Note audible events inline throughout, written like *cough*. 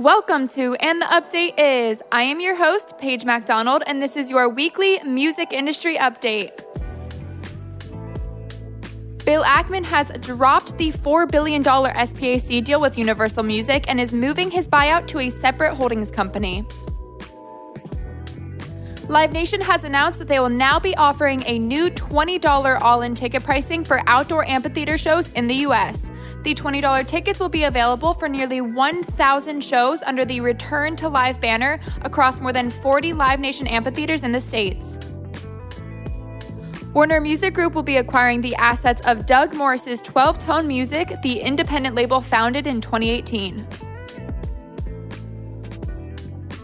Welcome to And the Update Is. I am your host, Paige MacDonald, and this is your weekly music industry update. Bill Ackman has dropped the $4 billion SPAC deal with Universal Music and is moving his buyout to a separate holdings company. Live Nation has announced that they will now be offering a new $20 all in ticket pricing for outdoor amphitheater shows in the U.S. The $20 tickets will be available for nearly 1,000 shows under the Return to Live banner across more than 40 Live Nation amphitheaters in the States. Warner Music Group will be acquiring the assets of Doug Morris's 12 Tone Music, the independent label founded in 2018.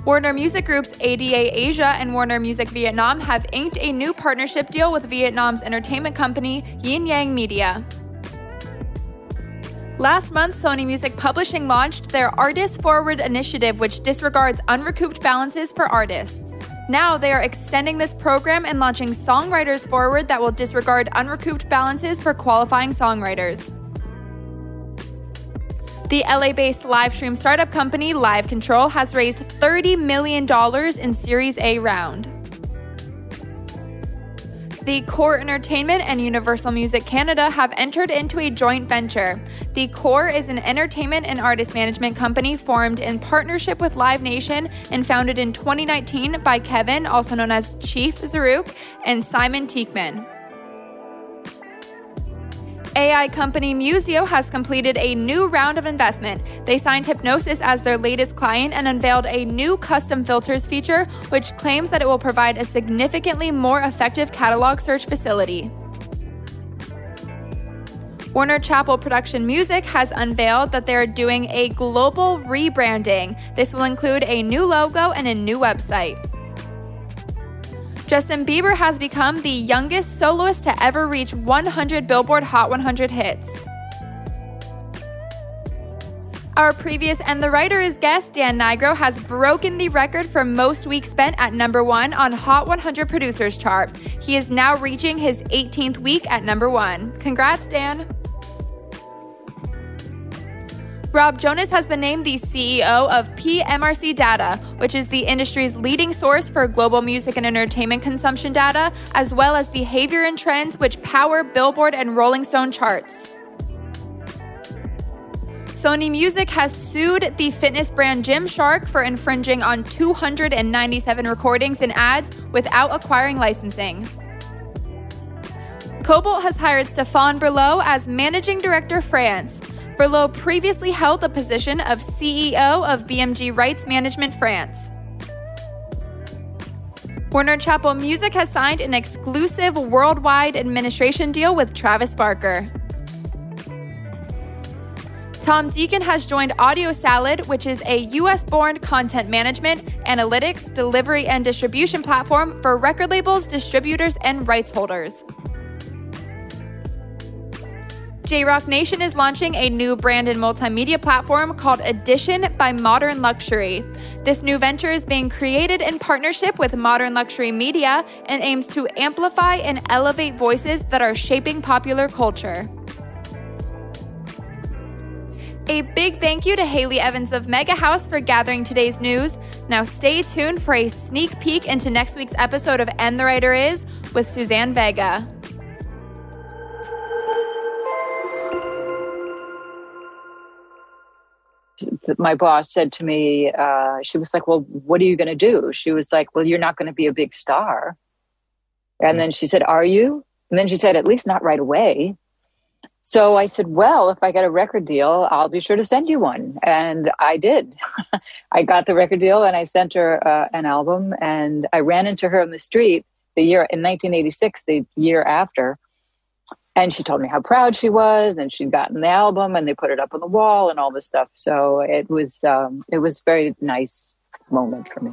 Warner Music Group's ADA Asia and Warner Music Vietnam have inked a new partnership deal with Vietnam's entertainment company Yin Yang Media. Last month, Sony Music Publishing launched their Artist Forward initiative, which disregards unrecouped balances for artists. Now they are extending this program and launching Songwriters Forward that will disregard unrecouped balances for qualifying songwriters. The LA based live stream startup company Live Control has raised $30 million in Series A round. The Core Entertainment and Universal Music Canada have entered into a joint venture. The Core is an entertainment and artist management company formed in partnership with Live Nation and founded in 2019 by Kevin, also known as Chief Zaruk, and Simon Tikhman. AI company Musiio has completed a new round of investment. They signed Hipgnosis as their latest client and unveiled a new custom filters feature, which claims that it will provide a significantly more effective catalog search facility. Warner Chappell Production Music has unveiled that they're doing a global rebranding. This will include a new logo and a new website. Justin Bieber has become the youngest soloist to ever reach 100 Billboard Hot 100 hits. Our previous And the Writer is guest, Dan Nigro, has broken the record for most weeks spent at number one on Hot 100 Producers chart. He is now reaching his 18th week at number one. Congrats, Dan. Rob Jonas has been named the CEO of PMRC Data, which is the industry's leading source for global music and entertainment consumption data, as well as behavior and trends which power Billboard and Rolling Stone charts. Sony Music has sued the fitness brand Gymshark for infringing on 297 recordings and ads without acquiring licensing. Kobalt has hired Stéphane Berlot as Managing Director France. Berlot previously held the position of CEO of BMG Rights Management France. Warner Chappell Music has signed an exclusive worldwide administration deal with Travis Barker. Tom Deacon has joined Audio Salad, which is a US born content management, analytics, delivery, and distribution platform for record labels, distributors, and rights holders. J Roc Nation is launching a new brand and multimedia platform called Edition by Modern Luxury. This new venture is being created in partnership with Modern Luxury Media and aims to amplify and elevate voices that are shaping popular culture. A big thank you to Haley Evans of Mega House for gathering today's news. Now stay tuned for a sneak peek into next week's episode of And the Writer Is with Suzanne Vega. My boss said to me, uh, she was like, Well, what are you going to do? She was like, Well, you're not going to be a big star. And then she said, Are you? And then she said, At least not right away. So I said, well, if I get a record deal, I'll be sure to send you one. And I did. *laughs* I got the record deal and I sent her uh, an album. And I ran into her on the street the year in 1986, the year after. And she told me how proud she was, and she'd gotten the album, and they put it up on the wall, and all this stuff. So it was um, it was very nice moment for me.